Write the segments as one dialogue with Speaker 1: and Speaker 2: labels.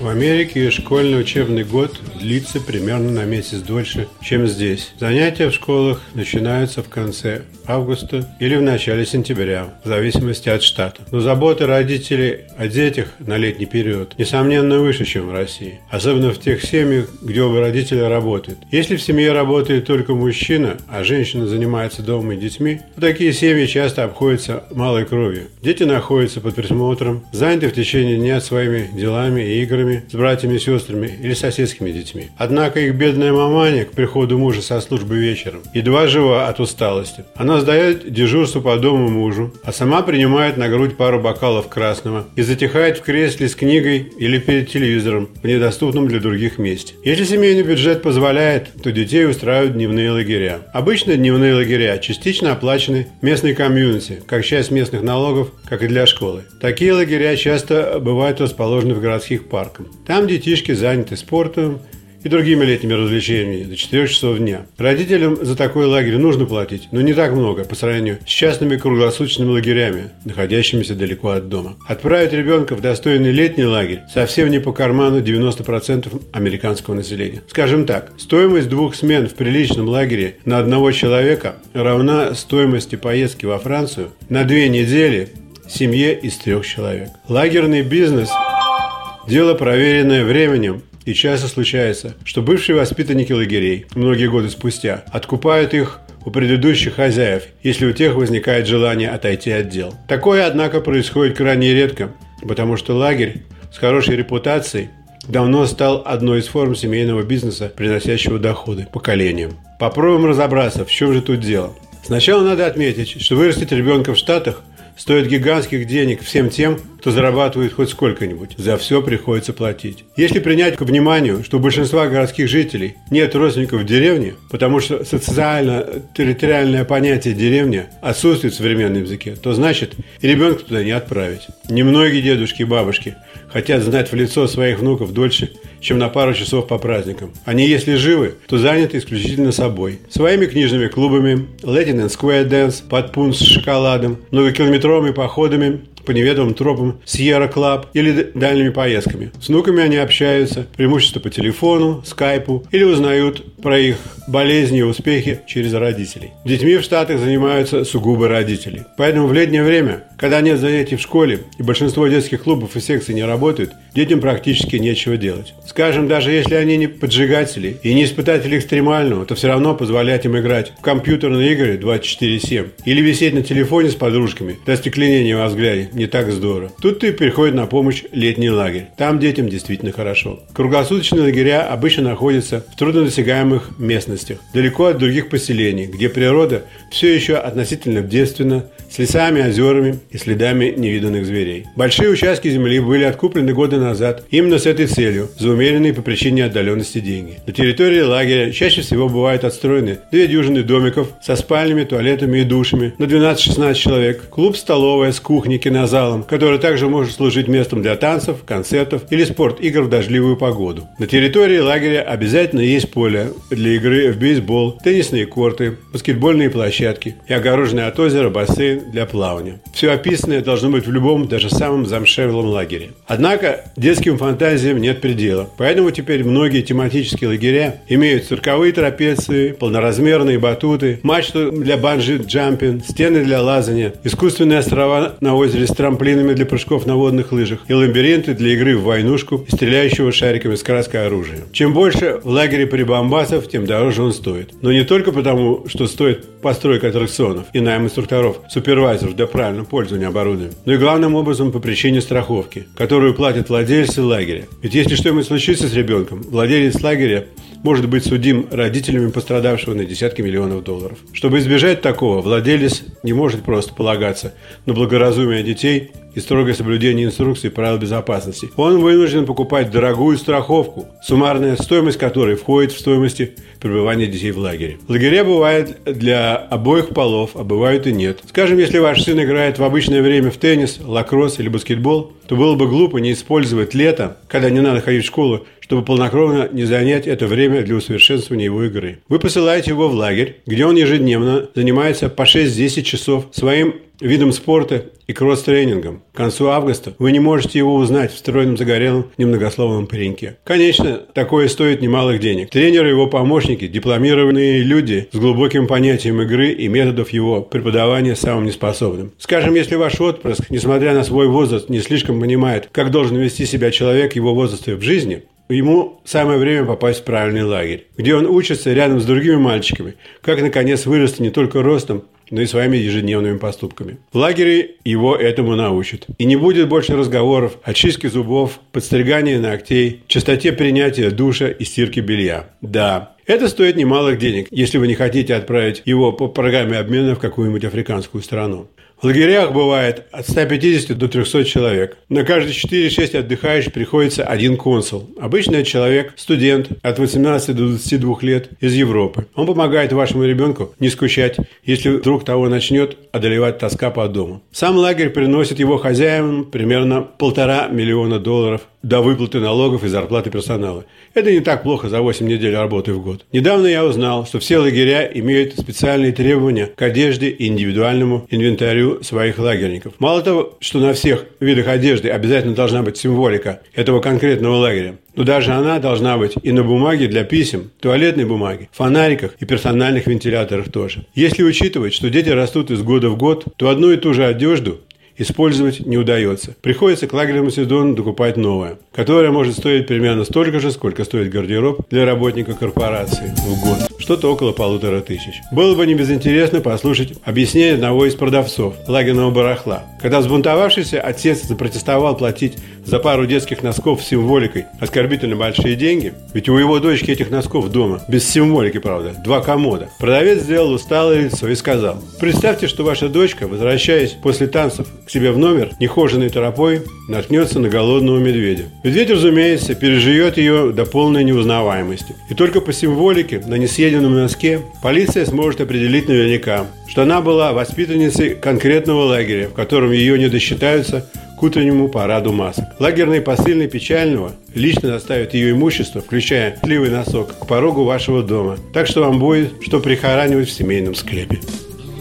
Speaker 1: В Америке школьный учебный год длится примерно на месяц дольше, чем здесь. Занятия в школах начинаются в конце августа или в начале сентября, в зависимости от штата. Но заботы родителей о детях на летний период, несомненно, выше, чем в России. Особенно в тех семьях, где оба родителя работают. Если в семье работает только мужчина, а женщина занимается домом и детьми, то такие семьи часто обходятся малой кровью. Дети находятся под присмотром, заняты в течение дня своими делами и играми с братьями и сестрами или соседскими детьми. Однако их бедная маманя к приходу мужа со службы вечером едва жива от усталости. Она сдает дежурство по дому мужу, а сама принимает на грудь пару бокалов красного и затихает в кресле с книгой или перед телевизором в недоступном для других месте. Если семейный бюджет позволяет, то детей устраивают дневные лагеря. Обычно дневные лагеря частично оплачены местной комьюнити, как часть местных налогов, как и для школы. Такие лагеря часто бывают расположены в городских парках. Там детишки заняты спортом, и другими летними развлечениями до 4 часов дня. Родителям за такой лагерь нужно платить, но не так много по сравнению с частными круглосуточными лагерями, находящимися далеко от дома. Отправить ребенка в достойный летний лагерь совсем не по карману 90% американского населения. Скажем так, стоимость двух смен в приличном лагере на одного человека равна стоимости поездки во Францию на две недели семье из трех человек. Лагерный бизнес – дело, проверенное временем и часто случается, что бывшие воспитанники лагерей, многие годы спустя, откупают их у предыдущих хозяев, если у тех возникает желание отойти от дел. Такое, однако, происходит крайне редко, потому что лагерь с хорошей репутацией давно стал одной из форм семейного бизнеса, приносящего доходы поколениям. Попробуем разобраться, в чем же тут дело. Сначала надо отметить, что вырастить ребенка в Штатах стоит гигантских денег всем тем, кто зарабатывает хоть сколько-нибудь. За все приходится платить. Если принять к вниманию, что у большинства городских жителей нет родственников в деревне, потому что социально-территориальное понятие деревня отсутствует в современном языке, то значит и ребенка туда не отправить. Немногие дедушки и бабушки хотят знать в лицо своих внуков дольше, чем на пару часов по праздникам. Они, если живы, то заняты исключительно собой. Своими книжными клубами, Latin and Square Dance, под пункт с шоколадом, многокилометровыми походами по неведомым тропам Sierra Club или дальними поездками. С внуками они общаются, преимущество по телефону, скайпу или узнают про их болезни и успехи через родителей. Детьми в Штатах занимаются сугубо родители. Поэтому в летнее время, когда нет занятий в школе и большинство детских клубов и секций не работают, детям практически нечего делать. Скажем, даже если они не поджигатели и не испытатели экстремального, то все равно позволять им играть в компьютерные игры 24-7 или висеть на телефоне с подружками до стекленения во взгляде не так здорово. Тут и приходит на помощь летний лагерь. Там детям действительно хорошо. Круглосуточные лагеря обычно находятся в труднодосягаемых местностях, далеко от других поселений, где природа все еще относительно девственна, с лесами, озерами и следами невиданных зверей. Большие участки земли были откуплены годы назад именно с этой целью, за умеренные по причине отдаленности деньги. На территории лагеря чаще всего бывают отстроены две дюжины домиков со спальнями, туалетами и душами на 12-16 человек, клуб-столовая с кухней, кино залом, который также может служить местом для танцев, концертов или спорт-игр в дождливую погоду. На территории лагеря обязательно есть поле для игры в бейсбол, теннисные корты, баскетбольные площадки и огороженный от озера бассейн для плавания. Все описанное должно быть в любом, даже самом замшевелом лагере. Однако детским фантазиям нет предела, поэтому теперь многие тематические лагеря имеют цирковые трапеции, полноразмерные батуты, мачту для банджи-джампинг, стены для лазания, искусственные острова на озере с трамплинами для прыжков на водных лыжах и лабиринты для игры в войнушку и стреляющего шариками с краской оружия. Чем больше в лагере прибамбасов, тем дороже он стоит. Но не только потому, что стоит постройка аттракционов и найм инструкторов, супервайзеров для правильного пользования оборудованием, но и главным образом по причине страховки, которую платят владельцы лагеря. Ведь если что-нибудь случится с ребенком, владелец лагеря может быть судим родителями пострадавшего на десятки миллионов долларов. Чтобы избежать такого, владелец не может просто полагаться на благоразумие детей и строгое соблюдение инструкций и правил безопасности, он вынужден покупать дорогую страховку, суммарная стоимость которой входит в стоимости пребывания детей в лагере. Лагеря бывают для обоих полов, а бывают и нет. Скажем, если ваш сын играет в обычное время в теннис, лакросс или баскетбол, то было бы глупо не использовать лето, когда не надо ходить в школу, чтобы полнокровно не занять это время для усовершенствования его игры. Вы посылаете его в лагерь, где он ежедневно занимается по 6-10 часов своим видом спорта и кросс-тренингом. К концу августа вы не можете его узнать в стройном загорелом немногословном пареньке. Конечно, такое стоит немалых денег. Тренеры и его помощники – дипломированные люди с глубоким понятием игры и методов его преподавания самым неспособным. Скажем, если ваш отпрыск, несмотря на свой возраст, не слишком понимает, как должен вести себя человек его возраста в жизни – Ему самое время попасть в правильный лагерь, где он учится рядом с другими мальчиками, как, наконец, вырасти не только ростом, но и своими ежедневными поступками. В лагере его этому научат. И не будет больше разговоров о чистке зубов, подстригании ногтей, частоте принятия душа и стирки белья. Да, это стоит немалых денег, если вы не хотите отправить его по программе обмена в какую-нибудь африканскую страну. В лагерях бывает от 150 до 300 человек. На каждые 4-6 отдыхающих приходится один консул. Обычно это человек, студент от 18 до 22 лет из Европы. Он помогает вашему ребенку не скучать, если вдруг того начнет одолевать тоска по дому. Сам лагерь приносит его хозяевам примерно полтора миллиона долларов до выплаты налогов и зарплаты персонала. Это не так плохо за 8 недель работы в год. Недавно я узнал, что все лагеря имеют специальные требования к одежде и индивидуальному инвентарю своих лагерников. Мало того, что на всех видах одежды обязательно должна быть символика этого конкретного лагеря, но даже она должна быть и на бумаге для писем, туалетной бумаге, фонариках и персональных вентиляторах тоже. Если учитывать, что дети растут из года в год, то одну и ту же одежду использовать не удается. Приходится к лагерному сезону докупать новое, которое может стоить примерно столько же, сколько стоит гардероб для работника корпорации в год. Что-то около полутора тысяч. Было бы не безинтересно послушать объяснение одного из продавцов лагерного барахла. Когда взбунтовавшийся отец запротестовал платить за пару детских носков с символикой оскорбительно большие деньги, ведь у его дочки этих носков дома, без символики, правда, два комода. Продавец сделал усталое лицо и сказал, представьте, что ваша дочка, возвращаясь после танцев к себе в номер, нехоженной тропой, наткнется на голодного медведя. Медведь, разумеется, переживет ее до полной неузнаваемости. И только по символике на несъеденном Есениным носке, полиция сможет определить наверняка, что она была воспитанницей конкретного лагеря, в котором ее не досчитаются к утреннему параду масок. Лагерный посыльный печального лично доставит ее имущество, включая сливый носок, к порогу вашего дома. Так что вам будет, что прихоранивать в семейном склепе.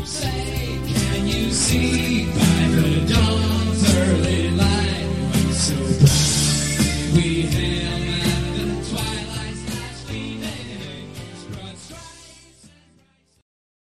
Speaker 1: Say,